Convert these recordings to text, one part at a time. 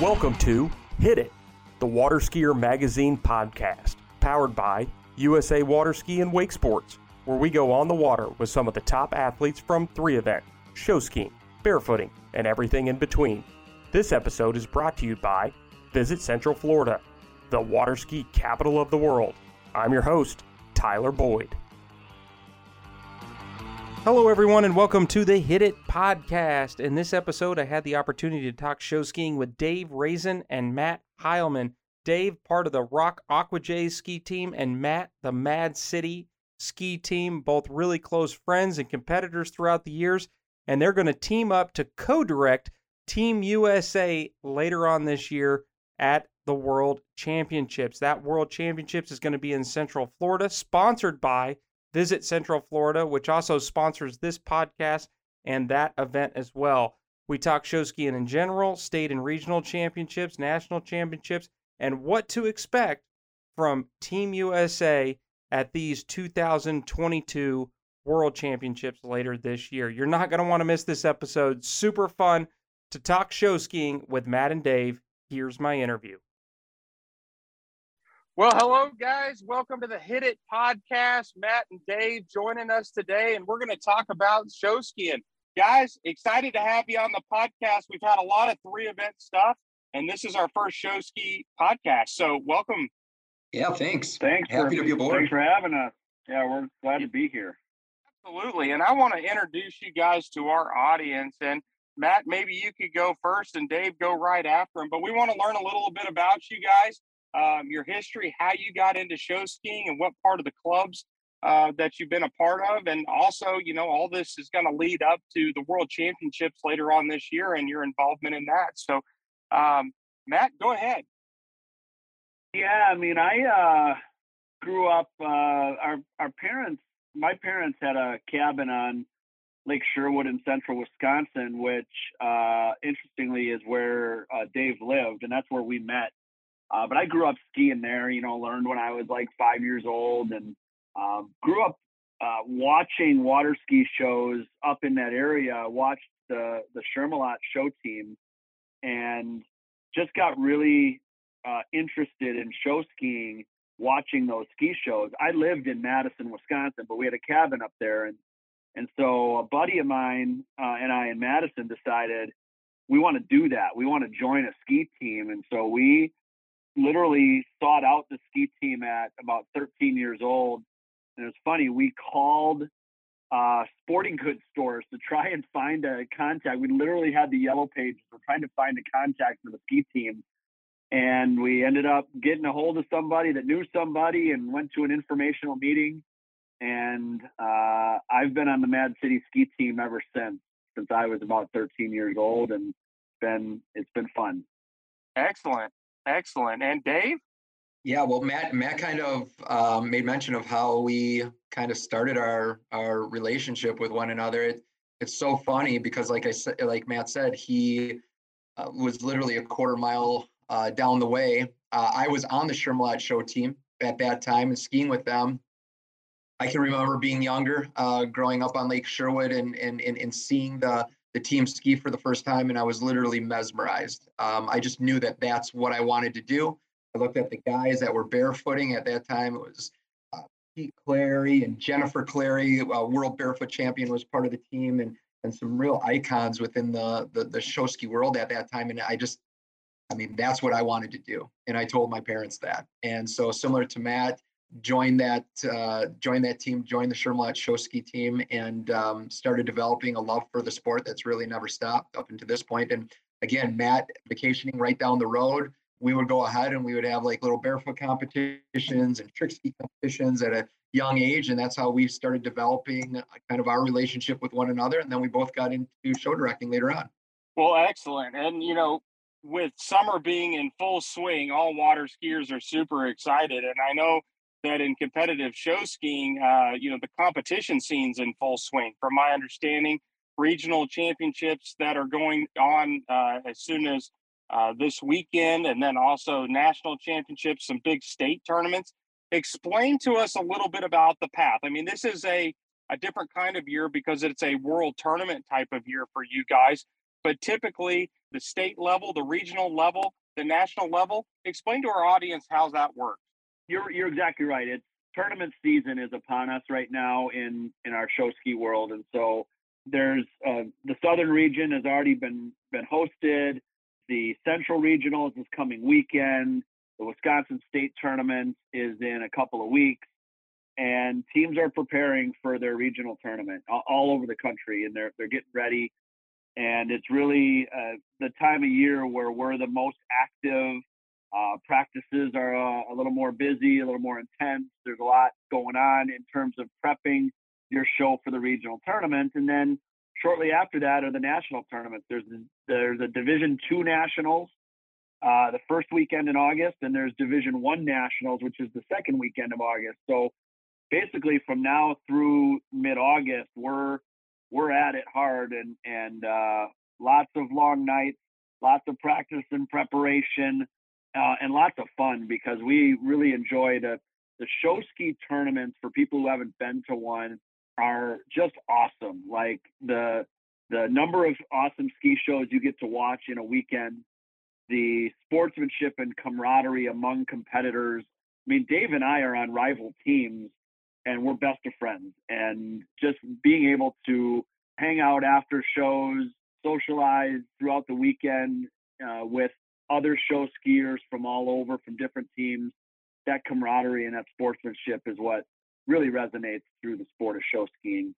Welcome to Hit It, the Water Skier Magazine podcast, powered by USA Water Ski and Wake Sports, where we go on the water with some of the top athletes from three events show skiing, barefooting, and everything in between. This episode is brought to you by Visit Central Florida, the water ski capital of the world. I'm your host, Tyler Boyd. Hello, everyone, and welcome to the Hit It podcast. In this episode, I had the opportunity to talk show skiing with Dave Rezin and Matt Heilman. Dave, part of the Rock Aqua Jays ski team, and Matt, the Mad City ski team, both really close friends and competitors throughout the years. And they're going to team up to co direct Team USA later on this year at the World Championships. That World Championships is going to be in Central Florida, sponsored by Visit Central Florida, which also sponsors this podcast and that event as well. We talk show skiing in general, state and regional championships, national championships, and what to expect from Team USA at these 2022 World Championships later this year. You're not going to want to miss this episode. Super fun to talk show skiing with Matt and Dave. Here's my interview. Well, hello, guys. Welcome to the Hit It podcast. Matt and Dave joining us today, and we're going to talk about show skiing. Guys, excited to have you on the podcast. We've had a lot of three event stuff, and this is our first show ski podcast. So, welcome. Yeah, thanks. Thanks. Happy for, to be aboard. Thanks for having us. Yeah, we're glad to be here. Absolutely. And I want to introduce you guys to our audience. And Matt, maybe you could go first and Dave go right after him. But we want to learn a little bit about you guys um, your history, how you got into show skiing, and what part of the clubs uh, that you've been a part of. And also, you know, all this is going to lead up to the World Championships later on this year and your involvement in that. So, um, Matt, go ahead. Yeah, I mean, I uh, grew up. Uh, our our parents, my parents had a cabin on Lake Sherwood in central Wisconsin, which uh, interestingly is where uh, Dave lived, and that's where we met. Uh, but I grew up skiing there, you know, learned when I was like five years old and um, grew up uh, watching water ski shows up in that area, watched the, the Shermalot show team and just got really uh, interested in show skiing watching those ski shows. I lived in Madison, Wisconsin, but we had a cabin up there. And, and so a buddy of mine uh, and I in Madison decided we want to do that. We want to join a ski team. And so we literally sought out the ski team at about 13 years old. And it was funny, we called uh, sporting goods stores to try and find a contact. We literally had the yellow pages. We're trying to find a contact for the ski team. And we ended up getting a hold of somebody that knew somebody and went to an informational meeting. And uh, I've been on the Mad City ski team ever since, since I was about 13 years old. And been, it's been fun. Excellent. Excellent. And Dave? Yeah, well, Matt, Matt kind of um, made mention of how we kind of started our our relationship with one another. It, it's so funny because, like I said, like Matt said, he uh, was literally a quarter mile uh, down the way. Uh, I was on the Shermalot show team at that time and skiing with them. I can remember being younger, uh, growing up on Lake Sherwood, and and and, and seeing the the team ski for the first time, and I was literally mesmerized. Um, I just knew that that's what I wanted to do. I looked at the guys that were barefooting at that time. It was uh, Pete Calleri and Jennifer Calleri, uh, world barefoot champion, was part of the team, and and some real icons within the, the the show ski world at that time. And I just, I mean, that's what I wanted to do, and I told my parents that. And so, similar to Matt, join that uh, join that team, join the Shermalot show ski team, and um, started developing a love for the sport that's really never stopped up until this point. And again, Matt vacationing right down the road, we would go ahead and we would have like little barefoot competitions and trick ski competitions at a young age, and that's how we started developing kind of our relationship with one another. And then we both got into show directing later on. Well, excellent. And you know, with summer being in full swing, all water skiers are super excited. And I know that in competitive show skiing, uh, you know, the competition scene's in full swing. From my understanding, regional championships that are going on uh, as soon as uh, this weekend, and then also national championships, some big state tournaments. Explain to us a little bit about the path. I mean, this is a a different kind of year because it's a world tournament type of year for you guys. But typically, the state level, the regional level, the national level, explain to our audience how that works. You're you're exactly right. It's tournament season is upon us right now in in our show ski world, and so there's uh, the southern region has already been been hosted. The central regionals is coming weekend. The Wisconsin State tournament is in a couple of weeks, and teams are preparing for their regional tournament all, over the country, and they're they're getting ready. And it's really uh, the time of year where we're the most active uh, practices are uh, a little more busy, a little more intense. There's a lot going on in terms of prepping your show for the regional tournament, and then shortly after that are the national tournaments. There's there's a Division Two nationals uh, the first weekend in August, and there's Division One nationals, which is the second weekend of August. So basically, from now through mid-August, we're we're at it hard, and and uh, lots of long nights, lots of practice and preparation uh, and lots of fun because we really enjoy the the show ski tournaments for people who haven't been to one are just awesome. Like the the number of awesome ski shows you get to watch in a weekend, the sportsmanship and camaraderie among competitors. I mean, Dave and I are on rival teams and we're best of friends. And just being able to hang out after shows, socialize throughout the weekend uh, with other show skiers from all over, from different teams. That camaraderie and that sportsmanship is what really resonates through the sport of show skiing.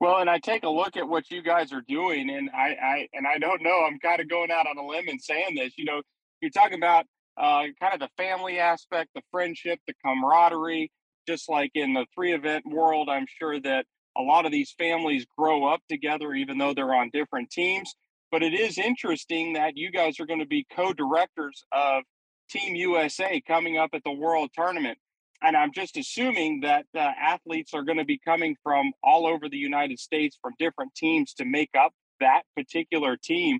Well, and I take a look at what you guys are doing, and I, I and I don't know. I'm kind of going out on a limb and saying this. You know, you're talking about uh, kind of the family aspect, the friendship, the camaraderie. Just like in the three event world, I'm sure that a lot of these families grow up together, even though they're on different teams. But it is interesting that you guys are going to be co-directors of Team USA coming up at the World Tournament. And I'm just assuming that uh, athletes are going to be coming from all over the United States from different teams to make up that particular team.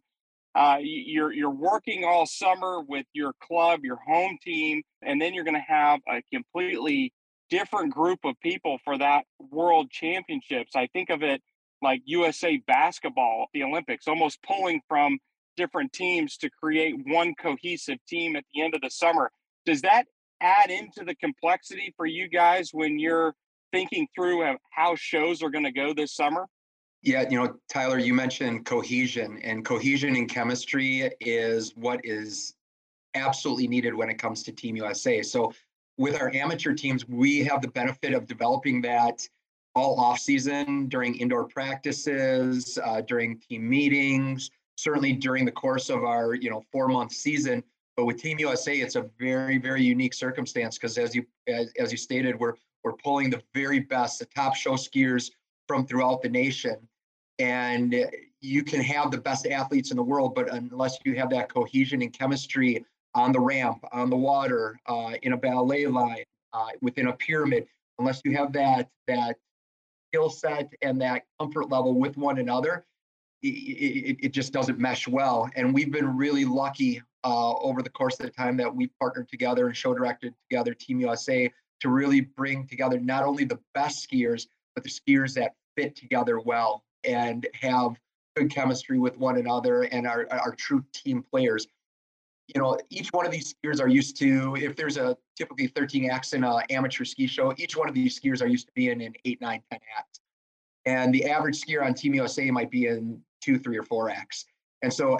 Uh, you're you're working all summer with your club, your home team, and then you're going to have a completely different group of people for that World Championships. I think of it like USA basketball, at the Olympics, almost pulling from different teams to create one cohesive team at the end of the summer. Does that add into the complexity for you guys when you're thinking through how shows are going to go this summer? Yeah, you know, Tyler, you mentioned cohesion, and cohesion in chemistry is what is absolutely needed when it comes to Team USA. So, with our amateur teams, we have the benefit of developing that all off season during indoor practices, uh, during team meetings, certainly during the course of our you know four month season. But with Team USA, it's a very very unique circumstance because as you as, as you stated, we're we're pulling the very best, the top show skiers from throughout the nation, and you can have the best athletes in the world, but unless you have that cohesion and chemistry on the ramp, on the water, uh, in a ballet line, uh, within a pyramid, unless you have that that skill set and that comfort level with one another, it, it, it, just doesn't mesh well. And we've been really lucky uh, over the course of the time that we've partnered together and show directed together Team USA to really bring together not only the best skiers, but the skiers that fit together well and have good chemistry with one another and are, are true team players you know, each one of these skiers are used to, if there's a typically 13 acts in an amateur ski show, each one of these skiers are used to being in eight, nine, 10 acts. And the average skier on Team USA might be in two, three, or four acts. And so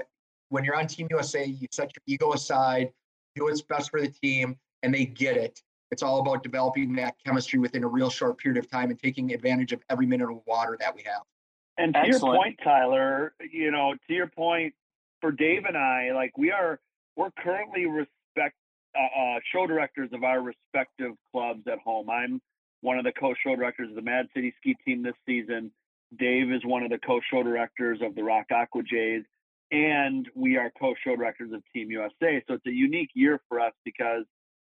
when you're on Team USA, you set your ego aside, do what's best for the team, and they get it. It's all about developing that chemistry within a real short period of time and taking advantage of every minute of water that we have. And to Excellent. your point, Tyler, you know, to your point, for Dave and I, like we are we're currently respect uh, uh, show directors of our respective clubs at home. I'm one of the co-show directors of the Mad City Ski Team this season. Dave is one of the co-show directors of the Rock Aqua Jays, and we are co-show directors of Team USA. So it's a unique year for us because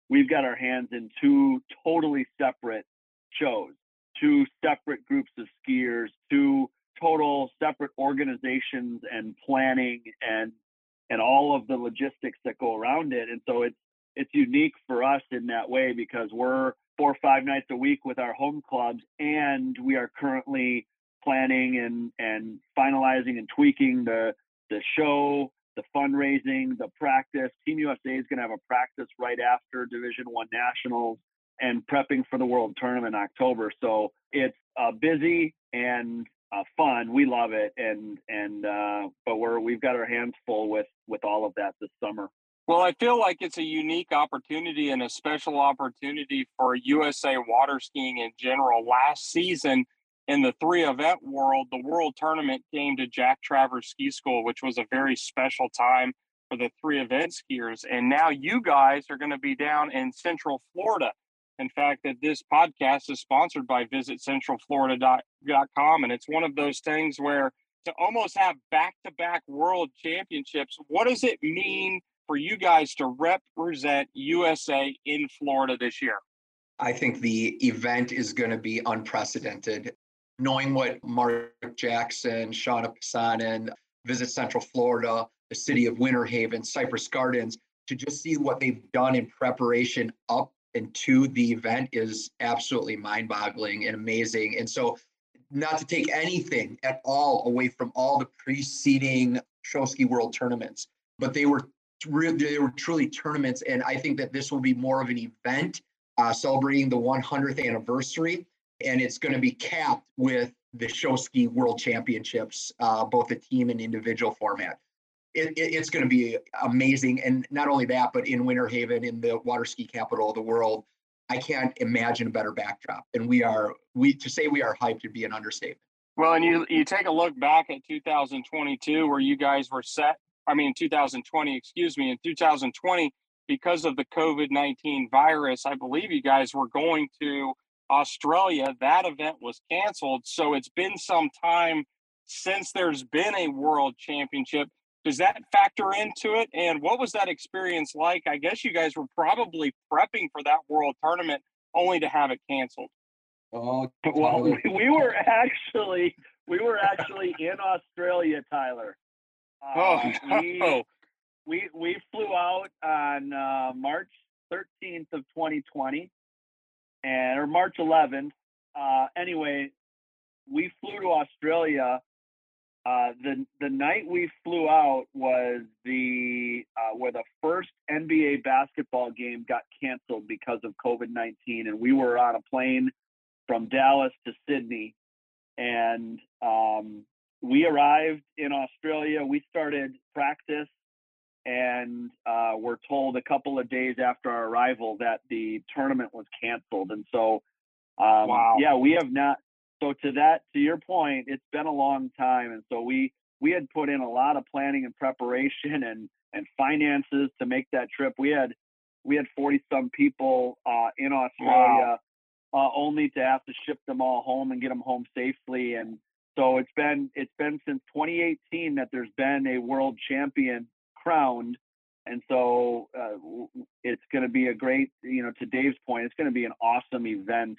we've got our hands in two totally separate shows, two separate groups of skiers, two total separate organizations and planning and and all of the logistics that go around it. And so it's it's unique for us in that way because we're four or five nights a week with our home clubs, and we are currently planning and and finalizing and tweaking the the show, the fundraising, the practice. Team USA is going to have a practice right after Division One Nationals and prepping for the World Tournament in October. So it's uh, busy and uh, fun. We love it, and and uh, but we're we've got our hands full with with all of that this summer. Well, I feel like it's a unique opportunity and a special opportunity for USA water skiing in general. Last season, in the three event world, the World Tournament came to Jack Travers Ski School, which was a very special time for the three event skiers. And now you guys are going to be down in Central Florida in fact, that this podcast is sponsored by visitcentralflorida.com. And it's one of those things where to almost have back to back world championships, what does it mean for you guys to represent USA in Florida this year? I think the event is going to be unprecedented. Knowing what Mark Jackson, Shauna Pasanen, Visit Central Florida, the city of Winter Haven, Cypress Gardens, to just see what they've done in preparation up and to the event is absolutely mind boggling and amazing. And so, not to take anything at all away from all the preceding show ski world tournaments, but they were they were truly tournaments. And I think that this will be more of an event uh, celebrating the 100th anniversary. And it's going to be capped with the show ski world championships, uh, both the team and individual format it, it, it's going to be amazing. And not only that, but in Winter Haven, in the water ski capital of the world, I can't imagine a better backdrop. And we are we to say we are hyped would be an understatement. Well, and you you take a look back at 2022, where you guys were set. I mean, 2020, excuse me, in 2020, because of the COVID 19 virus, I believe you guys were going to Australia. That event was canceled. So it's been some time since there's been a world championship. Does that factor into it? And what was that experience like? I guess you guys were probably prepping for that world tournament only to have it canceled. Oh, well, we were actually we were actually in Australia, Tyler. Uh, oh, we, we we flew out on uh, March 13th of 2020, and or March 11th. Uh, anyway, we flew to Australia uh, the the night we flew out was the uh, where the first NBA basketball game got canceled because of COVID nineteen, and we were on a plane from Dallas to Sydney, and um, we arrived in Australia. We started practice, and uh, we're told a couple of days after our arrival that the tournament was canceled, and so. Um, wow. Yeah, we have not so to that to your point it's been a long time and so we we had put in a lot of planning and preparation and and finances to make that trip we had we had 40 some people uh, in australia wow. uh, only to have to ship them all home and get them home safely and so it's been it's been since 2018 that there's been a world champion crowned and so uh, it's going to be a great you know to dave's point it's going to be an awesome event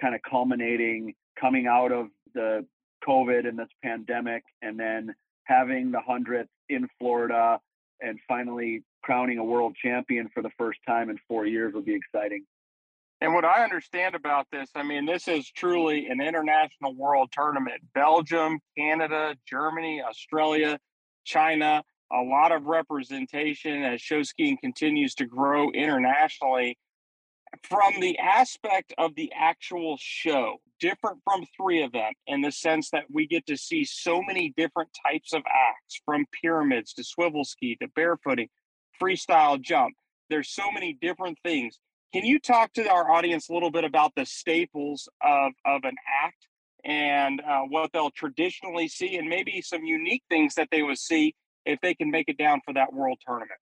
kind of culminating coming out of the COVID and this pandemic, and then having the 100th in Florida and finally crowning a world champion for the first time in four years will be exciting. And what I understand about this, I mean, this is truly an international world tournament. Belgium, Canada, Germany, Australia, China, a lot of representation as show skiing continues to grow internationally from the aspect of the actual show, different from three event in the sense that we get to see so many different types of acts from pyramids to swivel ski to barefooting, freestyle jump. There's so many different things. Can you talk to our audience a little bit about the staples of, of an act and uh, what they'll traditionally see and maybe some unique things that they would see if they can make it down for that world tournament?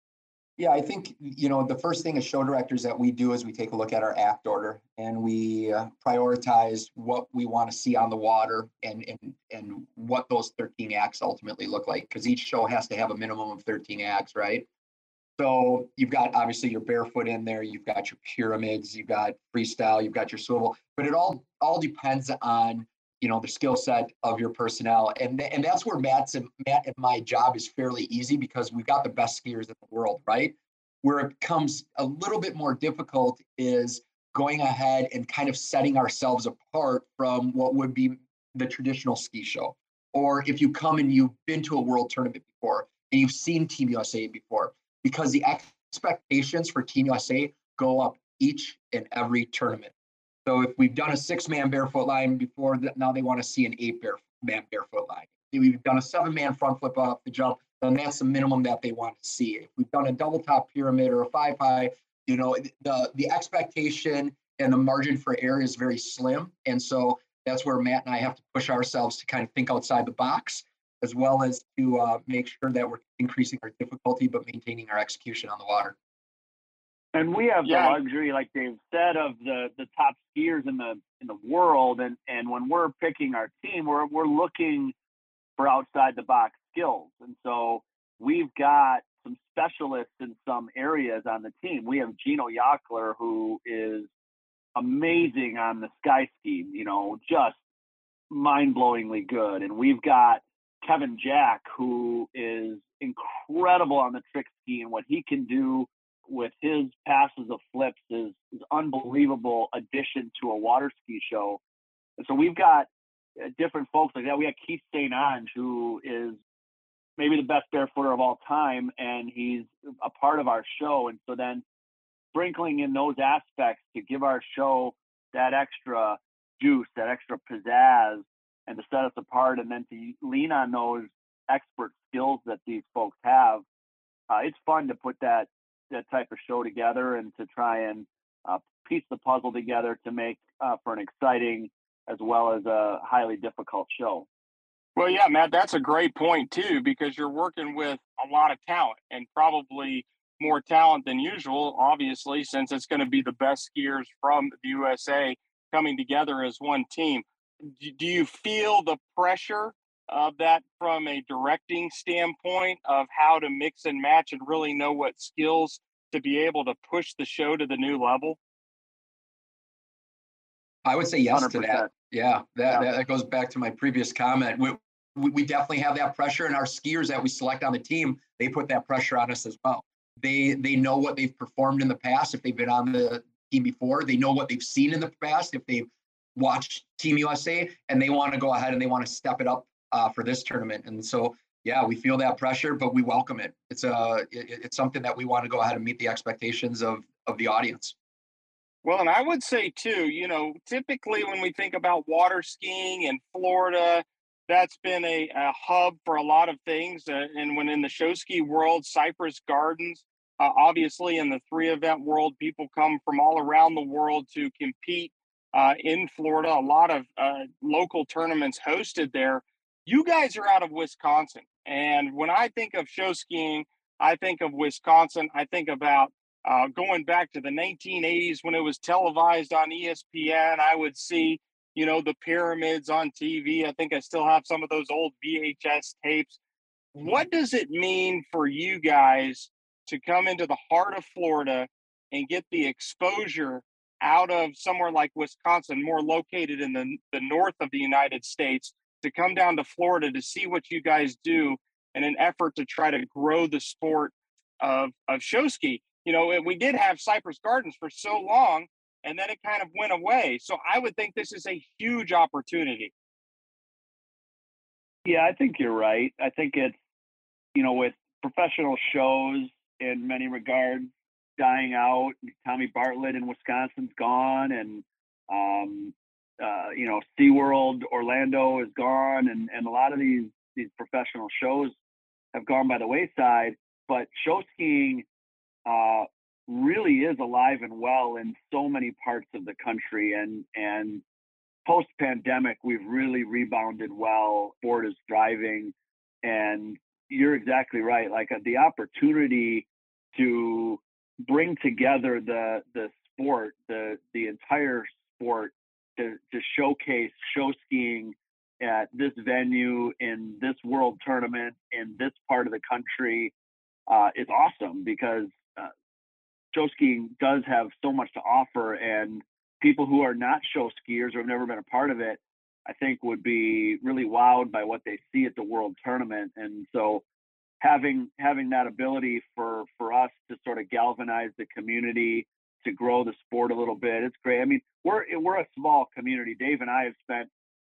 Yeah, I think you know the first thing as show directors that we do is we take a look at our act order and we uh, prioritize what we want to see on the water and and and what those 13 acts ultimately look like because each show has to have a minimum of 13 acts, right? So you've got obviously your barefoot in there, you've got your pyramids, you've got freestyle, you've got your swivel, but it all all depends on you know the skill set of your personnel and and that's where matt's and matt and my job is fairly easy because we've got the best skiers in the world right where it becomes a little bit more difficult is going ahead and kind of setting ourselves apart from what would be the traditional ski show. Or if you come and you've been to a world tournament before and you've seen Team USA before, because the expectations for Team USA go up each and every tournament. So if we've done a six man barefoot line before, now they want to see an eight bare, man barefoot line. If we've done a seven man front flip off the jump, then that's the minimum that they want to see. If we've done a double top pyramid or a five high, you know, the the expectation and the margin for error is very slim. And so that's where Matt and I have to push ourselves to kind of think outside the box, as well as to uh, make sure that we're increasing our difficulty but maintaining our execution on the water. And we have yeah. the luxury, like Dave said, of the the top skiers in the in the world. And and when we're picking our team, we're we're looking for outside the box skills. And so we've got some specialists in some areas on the team. We have Gino Yockler, who is amazing on the sky ski, you know, just mind blowingly good. And we've got Kevin Jack, who is incredible on the trick ski and what he can do with his passes of flips is, is unbelievable addition to a water ski show. And so we've got uh, different folks like that. We have Keith St. Onge, who is maybe the best barefooter of all time, and he's a part of our show. And so then sprinkling in those aspects to give our show that extra juice, that extra pizzazz, and to set us apart, and then to lean on those expert skills that these folks have. Uh, it's fun to put that that type of show together and to try and uh, piece the puzzle together to make uh, for an exciting as well as a highly difficult show. Well, yeah, Matt, that's a great point too, because you're working with a lot of talent and probably more talent than usual, obviously, since it's going to be the best skiers from the USA coming together as one team. Do you feel the pressure of that from a directing standpoint of how to mix and match and really know what skills to be able to push the show to the new level? I would say yes 100%. to that. Yeah, that, yeah. that goes back to my previous comment. We, we, we definitely have that pressure, and our skiers that we select on the team, they put that pressure on us as well. They they know what they've performed in the past. If they've been on the team before, they know what they've seen in the past. If they've watched Team USA, and they want to go ahead and they want to step it up uh, for this tournament. And so, yeah, we feel that pressure, but we welcome it. It's a uh, it, it's something that we want to go ahead and meet the expectations of of the audience. Well, and I would say too, you know, typically when we think about water skiing in Florida, that's been a, a hub for a lot of things. Uh, and when in the show ski world, Cypress Gardens, uh, obviously in the three event world, people come from all around the world to compete uh, in Florida. A lot of uh, local tournaments hosted there you guys are out of Wisconsin. And when I think of show skiing, I think of Wisconsin. I think about uh, going back to the 1980s when it was televised on ESPN. I would see, you know, the pyramids on TV. I think I still have some of those old VHS tapes. What does it mean for you guys to come into the heart of Florida and get the exposure out of somewhere like Wisconsin, more located in the, the north of the United States, to come down to Florida to see what you guys do in an effort to try to grow the sport of of show ski. You know, we did have Cypress Gardens for so long, and then it kind of went away. So I would think this is a huge opportunity. Yeah, I think you're right. I think it's you know with professional shows in many regards dying out. Tommy Bartlett in Wisconsin's gone, and um, uh, you know, SeaWorld Orlando is gone, and and a lot of these these professional shows have gone by the wayside. But show skiing uh, really is alive and well in so many parts of the country, and and post pandemic, we've really rebounded well. Ford is driving, and you're exactly right. Like uh, the opportunity to bring together the the sport, the the entire sport to, to showcase show skiing at this venue in this world tournament in this part of the country uh, is awesome because uh, show skiing does have so much to offer and people who are not show skiers or have never been a part of it i think would be really wowed by what they see at the world tournament. And so having having that ability for for us to sort of galvanize the community to grow the sport a little bit. It's great. I mean, we're we're a small community. Dave and I have spent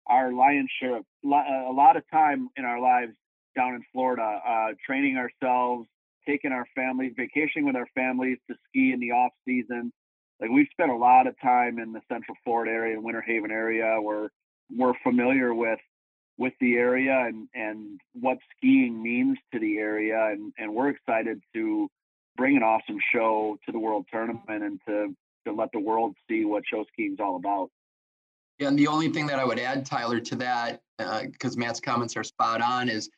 our lion's share, of, a lot of time in our lives down in Florida, uh, training ourselves, taking our families, vacationing with our families to ski in the off season. Like we've spent a lot of time in the Central Florida area, Winter Haven area, where we're familiar with with the area and and what skiing means to the area, and and we're excited to bring an awesome show to the World Tournament and to to let the world see what show skiing is all about. Yeah, and the only thing that I would add, Tyler, to that, because uh, Matt's comments are spot on, is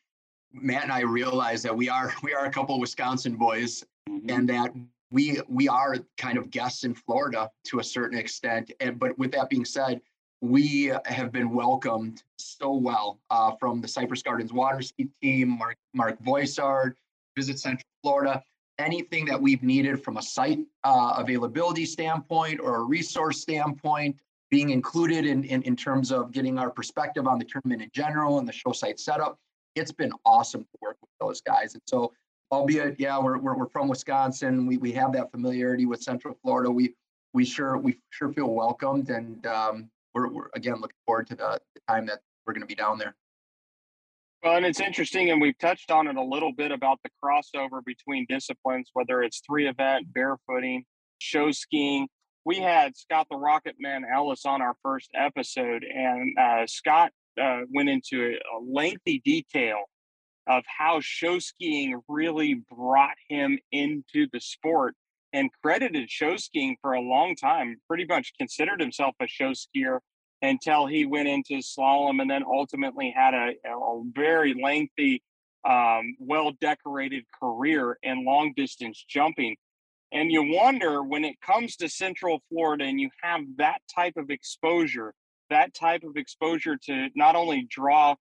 Matt and I realize that we are we are a couple Wisconsin boys, mm-hmm. and that we we are kind of guests in Florida to a certain extent. And but with that being said, we have been welcomed so well uh, from the Cypress Gardens water ski team, Mark Mark Voisard, Visit Central Florida. Anything that we've needed from a site uh, availability standpoint or a resource standpoint, being included in, in in terms of getting our perspective on the tournament in general and the show site setup it's been awesome to work with those guys. And so, albeit, yeah, we're, we're, we're from Wisconsin, we, we have that familiarity with Central Florida. We we sure we sure feel welcomed, and um, we're, we're again looking forward to the, the time that we're going to be down there. Well, and it's interesting, and we've touched on it a little bit about the crossover between disciplines, whether it's three event, barefooting, show skiing. We had Scott the Rocket Man Ellis on our first episode, and uh, Scott uh, went into a, a lengthy detail of how show skiing really brought him into the sport and credited show skiing for a long time, pretty much considered himself a show skier until he went into slalom and then ultimately had a, a very lengthy, um, well decorated career in long distance jumping. And you wonder when it comes to Central Florida and you have that type of exposure that type of exposure to not only draw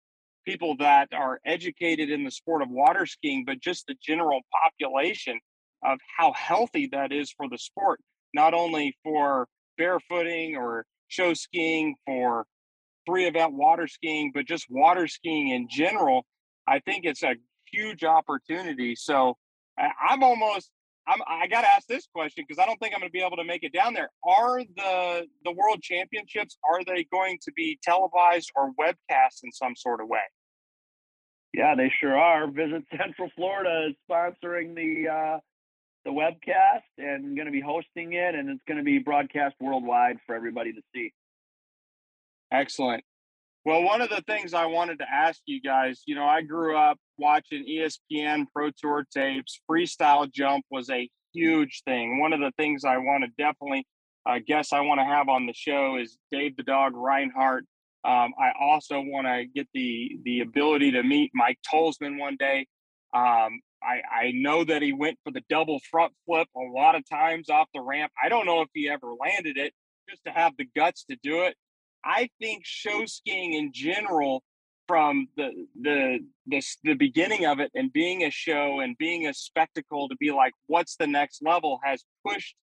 people that are educated in the sport of water skiing, but just the general population of how healthy that is for the sport, not only for barefooting or show skiing, for three event water skiing, but just water skiing in general. I think it's a huge opportunity. So I'm almost I'm, I got to ask this question because I don't think I'm going to be able to make it down there. Are the the World Championships are they going to be televised or webcast in some sort of way? Yeah, they sure are. Visit Central Florida is sponsoring the uh, the webcast and going to be hosting it, and it's going to be broadcast worldwide for everybody to see. Excellent. Well, one of the things I wanted to ask you guys, you know, I grew up watching ESPN Pro Tour tapes. Freestyle jump was a huge thing. One of the things I want to definitely, I uh, guess, I want to have on the show is Dave the Dog Reinhardt. Um, I also want to get the the ability to meet Mike Tolsman one day. Um, I, I know that he went for the double front flip a lot of times off the ramp. I don't know if he ever landed it, just to have the guts to do it. I think show skiing in general, from the the the the beginning of it and being a show and being a spectacle to be like, what's the next level, has pushed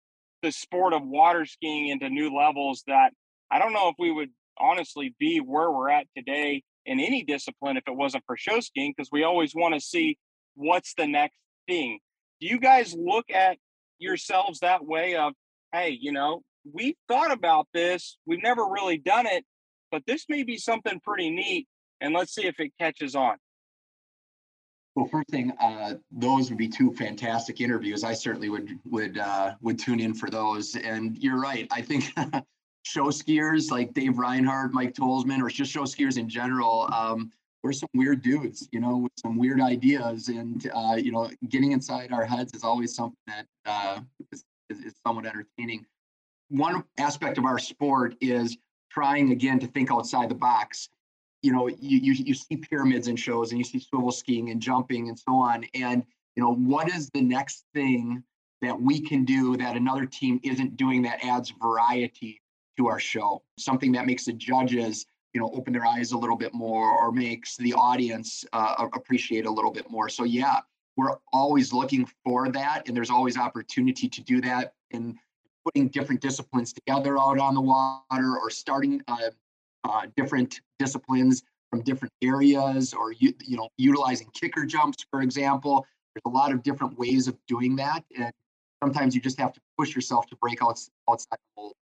the sport of water skiing into new levels that I don't know if we would honestly be where we're at today in any discipline if it wasn't for show skiing because we always want to see what's the next thing. Do you guys look at yourselves that way of, hey, you know, we thought about this. We've never really done it, but this may be something pretty neat. And let's see if it catches on. Well, first thing, uh, those would be two fantastic interviews. I certainly would would uh, would tune in for those. And you're right. I think show skiers like Dave Reinhardt, Mike Tolsman, or just show skiers in general, um, we're some weird dudes, you know, with some weird ideas. And uh, you know, getting inside our heads is always something that uh, is, is somewhat entertaining one aspect of our sport is trying again to think outside the box. You know, you, you, you see pyramids in shows and you see swivel skiing and jumping and so on. And, you know, what is the next thing that we can do that another team isn't doing that adds variety to our show? Something that makes the judges, you know, open their eyes a little bit more or makes the audience uh, appreciate a little bit more. So, yeah, we're always looking for that. And there's always opportunity to do that. And putting different disciplines together out on the water or starting uh, uh, different disciplines from different areas or you, you know utilizing kicker jumps for example there's a lot of different ways of doing that and sometimes you just have to push yourself to break out outside the mold.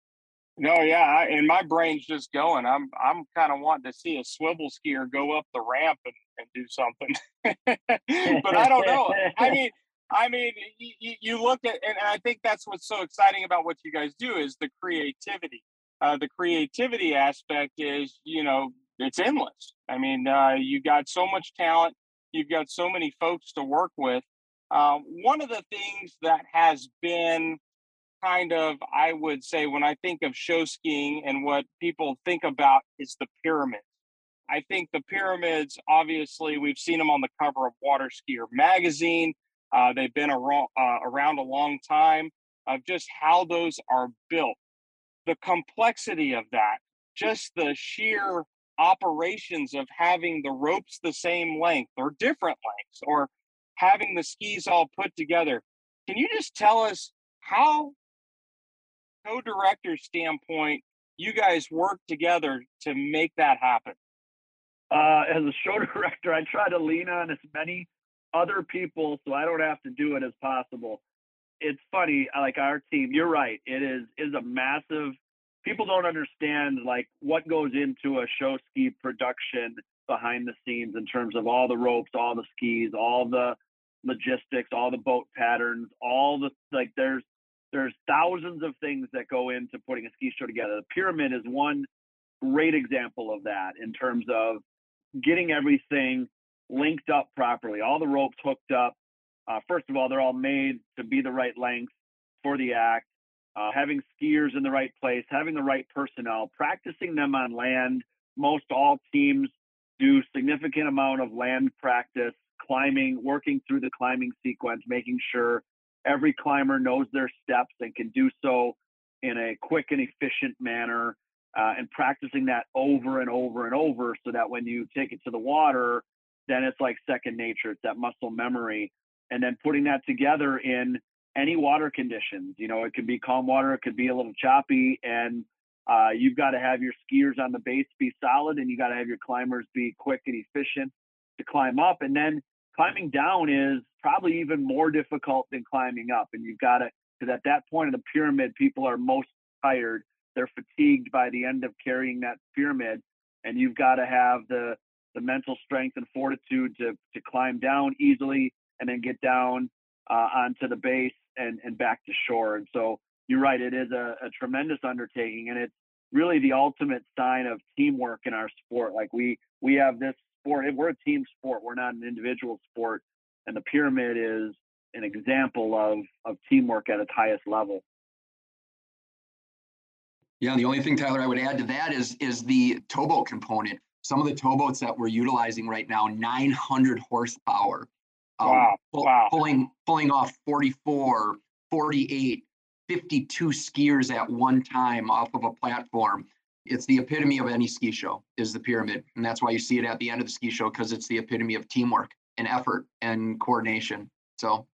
No, yeah, I, and my brain's just going. I'm I'm kind of wanting to see a swivel skier go up the ramp and, and do something, but I don't know. I mean, I mean, you, you look at, and I think that's what's so exciting about what you guys do is the creativity. Uh, the creativity aspect is, you know, it's endless. I mean, uh, you got so much talent, you've got so many folks to work with. Um, one of the things that has been kind of, I would say, when I think of show skiing and what people think about is the pyramids. I think the pyramids, obviously, we've seen them on the cover of Water Skier magazine. Uh, they've been around, uh, around a long time of just how those are built. The complexity of that, just the sheer operations of having the ropes the same length or different lengths, or having the skis all put together. Can you just tell us how, co-director standpoint, you guys work together to make that happen? Uh, as a show director, I try to lean on as many other people so I don't have to do it as possible. It's funny, like our team, you're right. It is is a massive people don't understand like what goes into a show ski production behind the scenes in terms of all the ropes, all the skis, all the logistics, all the boat patterns, all the like there's there's thousands of things that go into putting a ski show together. The pyramid is one great example of that in terms of getting everything linked up properly, all the ropes hooked up. Uh, first of all, they're all made to be the right length for the act uh, having skiers in the right place, having the right personnel, practicing them on land. Most all teams do significant amount of land practice, climbing, working through the climbing sequence, making sure every climber knows their steps and can do so in a quick and efficient manner, uh, and practicing that over and over and over so that when you take it to the water, then it's like second nature. It's that muscle memory. And then putting that together in any water conditions. You know, it could be calm water, it could be a little choppy, and uh, you've got to have your skiers on the base be solid, and you got to have your climbers be quick and efficient to climb up. And then climbing down is probably even more difficult than climbing up. And you've got to, because at that point of the pyramid, people are most tired. They're fatigued by the end of carrying that pyramid, and you've got to have the the mental strength and fortitude to to climb down easily and then get down uh, onto the base and, and back to shore. And so you're right, it is a, a tremendous undertaking, and it's really the ultimate sign of teamwork in our sport. Like we we have this sport, we're a team sport, we're not an individual sport, and the pyramid is an example of of teamwork at its highest level. Yeah, the only thing, Tyler, I would add to that is is the towboat component. Some of the towboats that we're utilizing right now, 900 horsepower. Um, wow. Pull, wow. Pulling pulling off 44, 48, 52 skiers at one time off of a platform. It's the epitome of any ski show is the pyramid. And that's why you see it at the end of the ski show because it's the epitome of teamwork and effort and coordination. So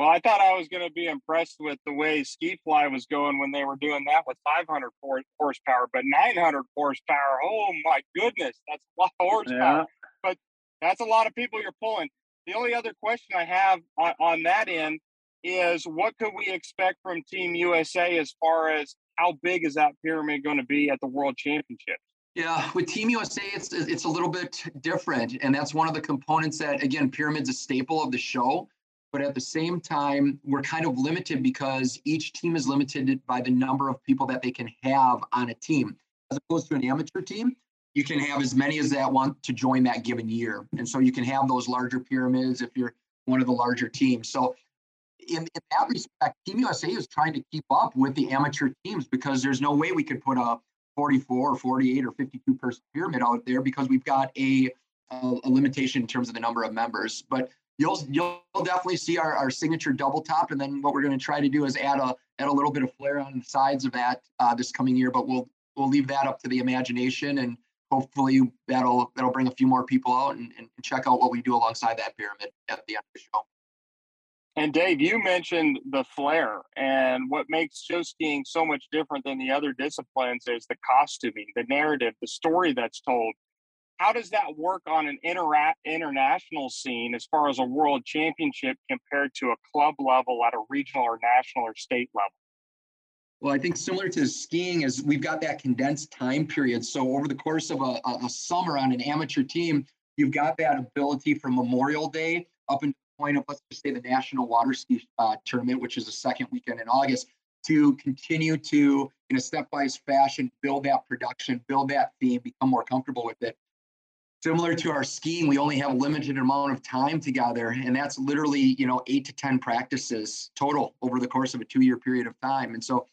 well, I thought I was going to be impressed with the way Ski Fly was going when they were doing that with 500 horsepower, but 900 horsepower. Oh my goodness, that's a lot of horsepower. Yeah. But that's a lot of people you're pulling. The only other question I have on, on that end is what could we expect from Team USA as far as how big is that pyramid going to be at the World Championships? Yeah, with Team USA, it's it's a little bit different, and that's one of the components that again, pyramid's a staple of the show. But at the same time, we're kind of limited because each team is limited by the number of people that they can have on a team, as opposed to an amateur team you can have as many as that want to join that given year. And so you can have those larger pyramids if you're one of the larger teams. So in, in that respect, Team USA is trying to keep up with the amateur teams because there's no way we could put a 44 or 48 or 52 person pyramid out there because we've got a, a, a limitation in terms of the number of members. But you'll you'll definitely see our, our signature double top, and then what we're going to try to do is add a add a little bit of flair on the sides of that uh, this coming year. But we'll we'll leave that up to the imagination and hopefully that'll that'll bring a few more people out and, and check out what we do alongside that pyramid at the end of the show. And Dave, you mentioned the flair, and what makes show skiing so much different than the other disciplines is the costuming, the narrative, the story that's told. how does that work on an intera- international scene as far as a world championship compared to a club level at a regional or national or state level? Well, I think similar to skiing is we've got that condensed time period. So over the course of a, a summer on an amateur team, you've got that ability from Memorial Day up the point of let's just say the National Water Ski uh, Tournament, which is the second weekend in August, to continue to in a stepwise fashion build that production, build that theme, become more comfortable with it. Similar to our skiing, we only have a limited amount of time together, and that's literally you know eight to ten practices total over the course of a two-year period of time. And so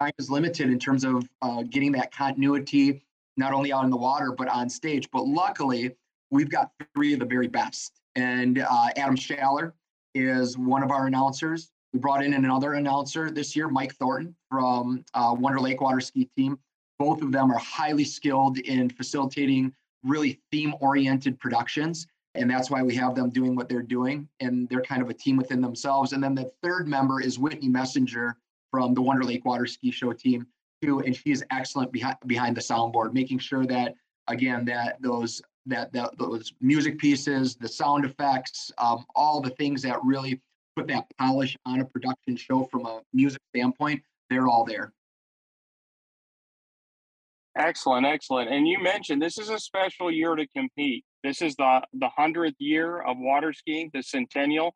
time is limited in terms of uh, getting that continuity, not only out in the water, but on stage. But luckily, we've got three of the very best. And uh, Adam Schaller is one of our announcers. We brought in another announcer this year, Mike Thornton from uh, Wonder Lake Water Ski Team. Both of them are highly skilled in facilitating really theme oriented productions. And that's why we have them doing what they're doing. And they're kind of a team within themselves. And then the third member is Whitney Messenger, from the Wonder Lake Water Ski Show team too, and she is excellent behind behind the soundboard, making sure that again that those that, that those music pieces, the sound effects, um, all the things that really put that polish on a production show from a music standpoint, they're all there. Excellent, excellent. And you mentioned this is a special year to compete. This is the the hundredth year of water skiing, the centennial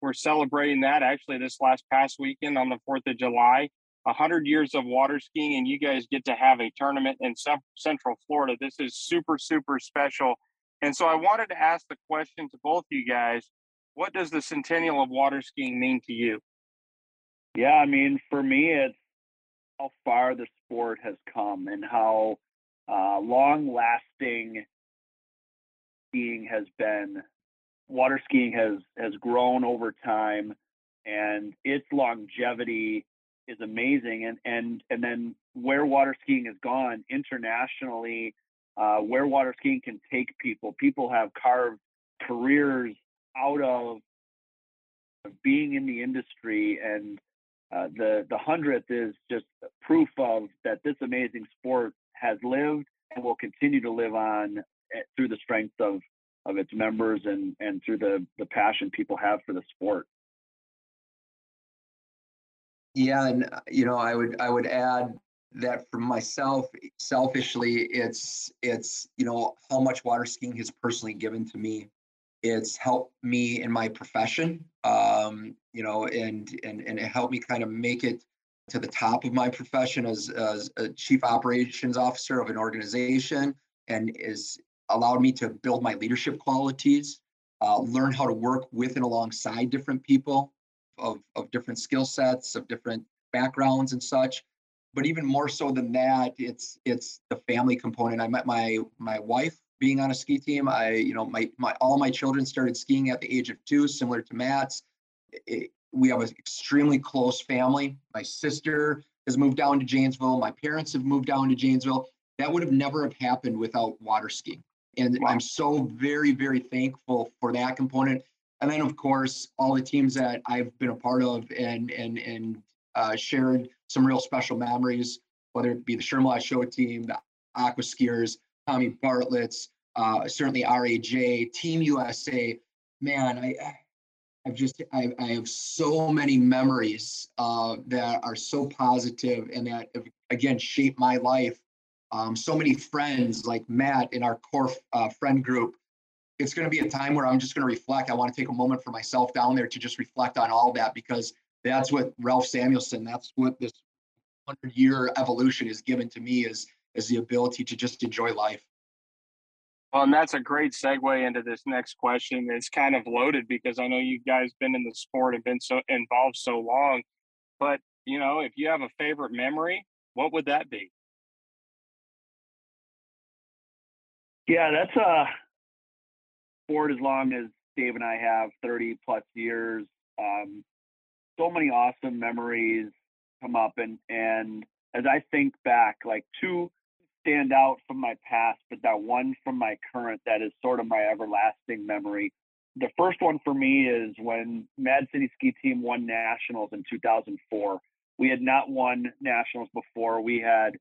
we're celebrating that actually this last past weekend on the 4th of July. 100 years of water skiing, and you guys get to have a tournament in Central Florida. This is super, super special. And so I wanted to ask the question to both you guys what does the centennial of water skiing mean to you? Yeah, I mean, for me, it's how far the sport has come and how uh, long lasting skiing has been water skiing has has grown over time and its longevity is amazing and and and then where water skiing has gone internationally uh, where water skiing can take people people have carved careers out of being in the industry and uh, the the hundredth is just proof of that this amazing sport has lived and will continue to live on eh, through the strength of of its members and and through the the passion people have for the sport. Yeah, and uh, you know, I would I would add that for myself, selfishly, it's it's you know how much water skiing has personally given to me. It's helped me in my profession, um, you know, and and and it helped me kind of make it to the top of my profession as as a chief operations officer of an organization, and is allowed me to build my leadership qualities, uh, learn how to work with and alongside different people of, of different skill sets, of different backgrounds and such. But even more so than that, it's it's the family component. I met my my wife being on a ski team. I, you know, my my all my children started skiing at the age of two, similar to Matt's. It, we have an extremely close family. My sister has moved down to Janesville. My parents have moved down to Janesville. That would have never have happened without water skiing. And wow. I'm so very, very thankful for that component. And then, of course, all the teams that I've been a part of and and and uh, shared some real special memories, whether it be the Shermalash Show team, the Aqua Skiers, Tommy Bartlett's, uh, certainly RAJ, Team USA. Man, I I've just I, I have so many memories uh, that are so positive and that have, again shaped my life um, so many friends like Matt in our core uh, friend group. It's going to be a time where I'm just going to reflect. I want to take a moment for myself down there to just reflect on all that because that's what Ralph Samuelson, that's what this 100 year evolution has given to me is, is the ability to just enjoy life. Well, and that's a great segue into this next question. It's kind of loaded because I know you guys been in the sport and been so involved so long. But you know, if you have a favorite memory, what would that be? Yeah, that's a sport as long as Dave and I have 30 plus years. Um, so many awesome memories come up and and as I think back, like two stand out from my past, but that one from my current that is sort of my everlasting memory. The first one for me is when Mad City Ski Team won nationals in 2004. We had not won nationals before. We had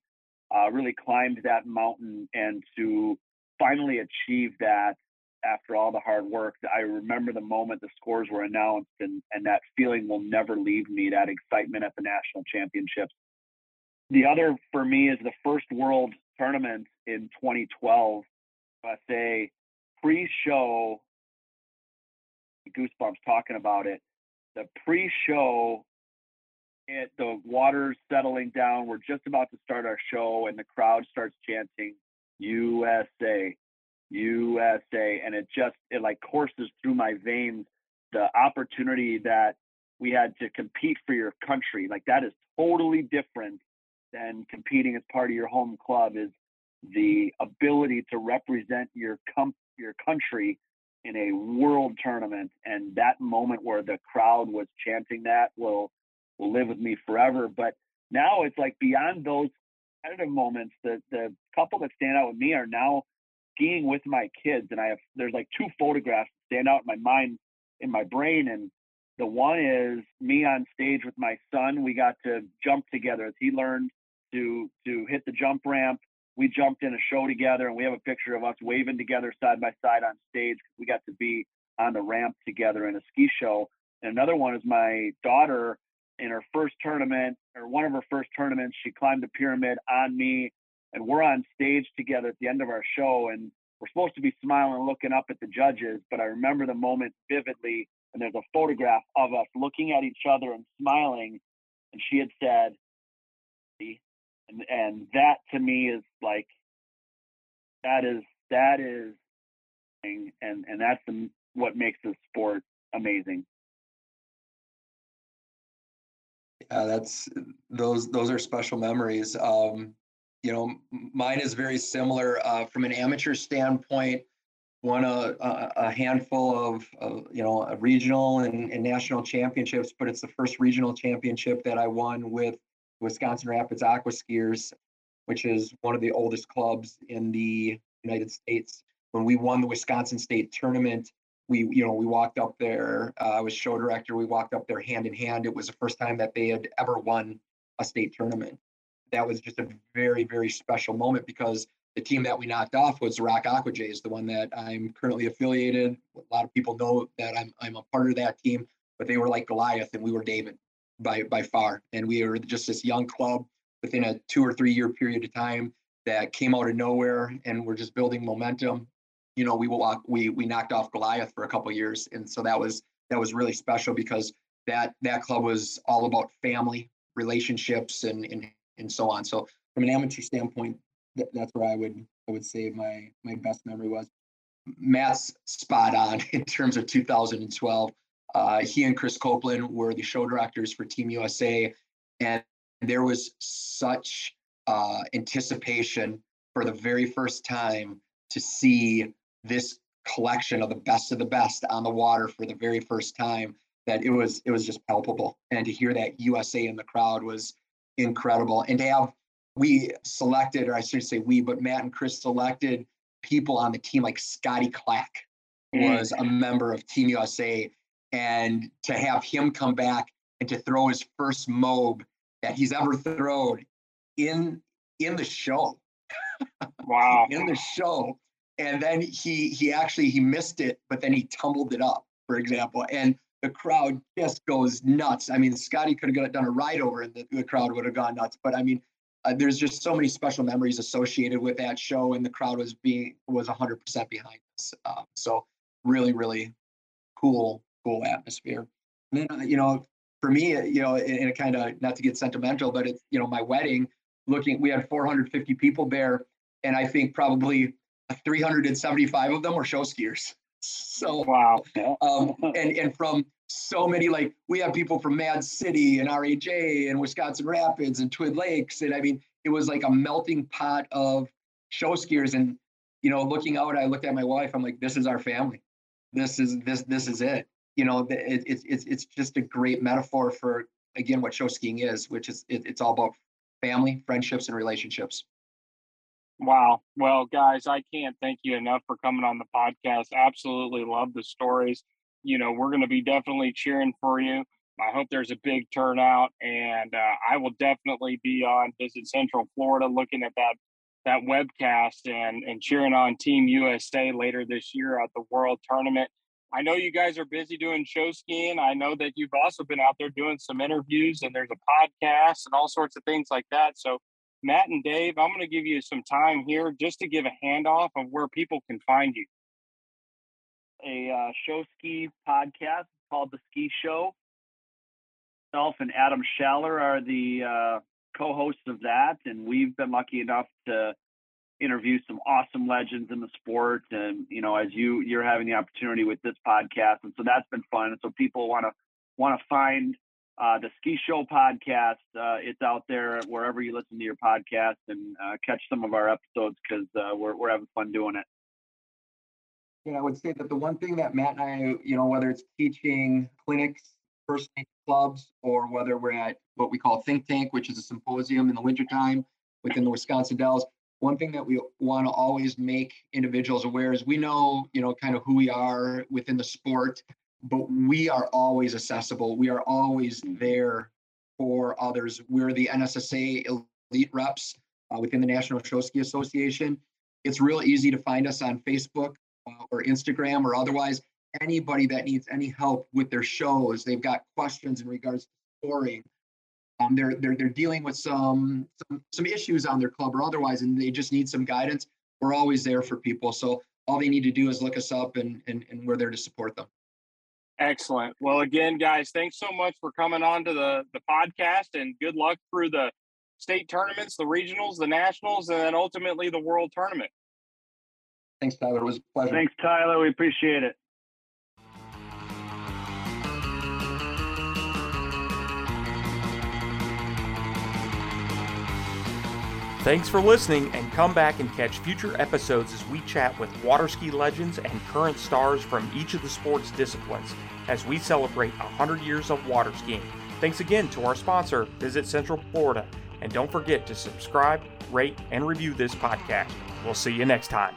uh, really climbed that mountain and to finally achieve that after all the hard work. I remember the moment the scores were announced, and and that feeling will never leave me. That excitement at the national championships. The other for me is the first World Tournament in 2012. I say pre-show goosebumps talking about it. The pre-show, it, the water's settling down. We're just about to start our show, and the crowd starts chanting USA, USA, and it just it like courses through my veins. The opportunity that we had to compete for your country, like that is totally different than competing as part of your home club. Is the ability to represent your com- your country in a world tournament and that moment where the crowd was chanting that will will live with me forever but now it's like beyond those competitive moments the the couple that stand out with me are now skiing with my kids and i have there's like two photographs stand out in my mind in my brain and the one is me on stage with my son we got to jump together as he learned to to hit the jump ramp we jumped in a show together and we have a picture of us waving together side by side on stage. We got to be on the ramp together in a ski show. And another one is my daughter in her first tournament or one of her first tournaments. She climbed the pyramid on me and we're on stage together at the end of our show. And we're supposed to be smiling looking up at the judges, but I remember the moment vividly. And there's a photograph of us looking at each other and smiling. And she had said, and and that to me is like that is that is and and that's the, what makes the sport amazing yeah that's those those are special memories um you know mine is very similar uh, from an amateur standpoint won a, a, handful of, of, you know regional and, and national championships but it's the first regional championship that i won with Wisconsin Rapids Aqua Skiers, which is one of the oldest clubs in the United States. When we won the Wisconsin State tournament, we you know we walked up there. Uh, I was show director. We walked up there hand in hand. It was the first time that they had ever won a state tournament. That was just a very very special moment because the team that we knocked off was the Rock Aqua Jays, the one that I'm currently affiliated. A lot of people know that I'm I'm a part of that team, but they were like Goliath and we were David by by far. And we were just this young club within a two or three year period of time that came out of nowhere, and we're just building momentum. You know, we walk, we we knocked off Goliath for a couple years, and so that was that was really special because that that club was all about family relationships and and and so on. So from an amateur standpoint, that, that's where I would I would say my my best memory was. Matt's spot on in terms of 2012. Uh, he and Chris Copeland were the show directors for Team USA, and there was such uh, anticipation for the very first time to see this collection of the best of the best on the water for the very first time that it was it was just palpable and to hear that USA in the crowd was incredible and to have we selected or I should say we but Matt and Chris selected people on the team like Scotty Clack mm. was a member of Team USA and to have him come back and to throw his first mob that he's ever thrown in in the show. Wow. in the show. And then he he actually he missed it, but then he tumbled it up, for example. And the crowd just goes nuts. I mean, Scotty could have done a ride over and the, the crowd would have gone nuts. But I mean, uh, there's just so many special memories associated with that show, and the crowd was being was 100% behind us. Uh, so really, really cool cool atmosphere. And then, uh, you know, for me, uh, you know, in a kind of not to get sentimental, but it's you know my wedding. Looking, we had 450 people there, and I think probably 375 of them were show skiers. So wow, um, and and from so many like we have people from Mad City and RAJ and Wisconsin Rapids and Twin Lakes, and I mean it was like a melting pot of show skiers. And you know, looking out, I looked at my wife. I'm like, this is our family. This is this this is it you know, it, it, it's it's just a great metaphor for again what show skiing is, which is it, it's all about family, friendships, and relationships. Wow. Well, guys, I can't thank you enough for coming on the podcast. Absolutely love the stories. You know, we're going to be definitely cheering for you. I hope there's a big turnout, and uh, I will definitely be on Visit Central Florida looking at that that webcast and and cheering on Team USA later this year at the World Tournament. I know you guys are busy doing show skiing. I know that you've also been out there doing some interviews and there's a podcast and all sorts of things like that. So, Matt and Dave, I'm going to give you some time here just to give a handoff of where people can find you. A uh, show ski podcast called The Ski Show. Myself and Adam Schaller are the uh, co hosts of that. And we've been lucky enough to interview some awesome legends in the sport and you know as you you're having the opportunity with this podcast and so that's been fun and so people want to want to find uh, the ski show podcast uh, it's out there wherever you listen to your podcast and uh, catch some of our episodes because uh, we're, we're having fun doing it. Yeah i would say that the one thing that matt and i you know whether it's teaching clinics first aid clubs or whether we're at what we call think tank which is a symposium in the wintertime within the wisconsin dells one thing that we want to always make individuals aware is we know, you know, kind of who we are within the sport, but we are always accessible. We are always there for others. We're the NSSA elite reps uh, within the National Show Ski Association. It's real easy to find us on Facebook uh, or Instagram or otherwise. Anybody that needs any help with their shows, they've got questions in regards to scoring, um, they're they're they're dealing with some, some some issues on their club or otherwise, and they just need some guidance. We're always there for people. So all they need to do is look us up, and and, and we're there to support them. Excellent. Well, again, guys, thanks so much for coming on to the the podcast, and good luck through the state tournaments, the regionals, the nationals, and then ultimately the world tournament. Thanks, Tyler. It was a pleasure. Thanks, Tyler. We appreciate it. Thanks for listening, and come back and catch future episodes as we chat with water ski legends and current stars from each of the sports disciplines as we celebrate 100 years of water skiing. Thanks again to our sponsor, Visit Central Florida, and don't forget to subscribe, rate, and review this podcast. We'll see you next time.